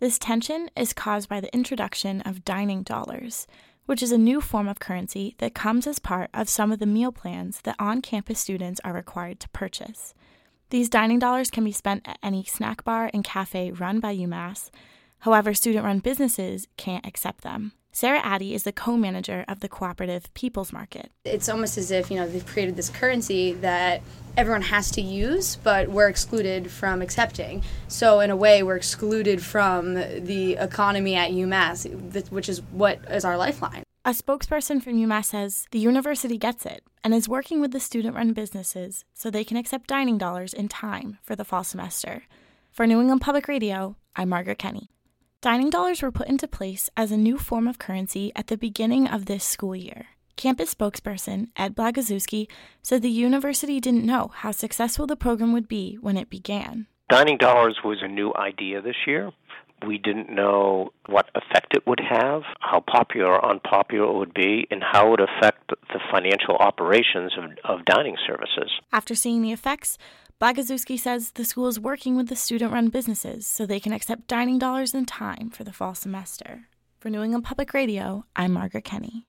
This tension is caused by the introduction of dining dollars, which is a new form of currency that comes as part of some of the meal plans that on campus students are required to purchase. These dining dollars can be spent at any snack bar and cafe run by UMass. However, student run businesses can't accept them. Sarah Addy is the co manager of the cooperative People's Market. It's almost as if, you know, they've created this currency that everyone has to use, but we're excluded from accepting. So, in a way, we're excluded from the economy at UMass, which is what is our lifeline. A spokesperson from UMass says the university gets it and is working with the student run businesses so they can accept dining dollars in time for the fall semester. For New England Public Radio, I'm Margaret Kenny. Dining dollars were put into place as a new form of currency at the beginning of this school year. Campus spokesperson Ed Blaguszewski said the university didn't know how successful the program would be when it began. Dining dollars was a new idea this year. We didn't know what effect it would have, how popular or unpopular it would be, and how it would affect the financial operations of, of dining services. After seeing the effects, Blaguszewski says the school is working with the student run businesses so they can accept dining dollars in time for the fall semester. For New England Public Radio, I'm Margaret Kenny.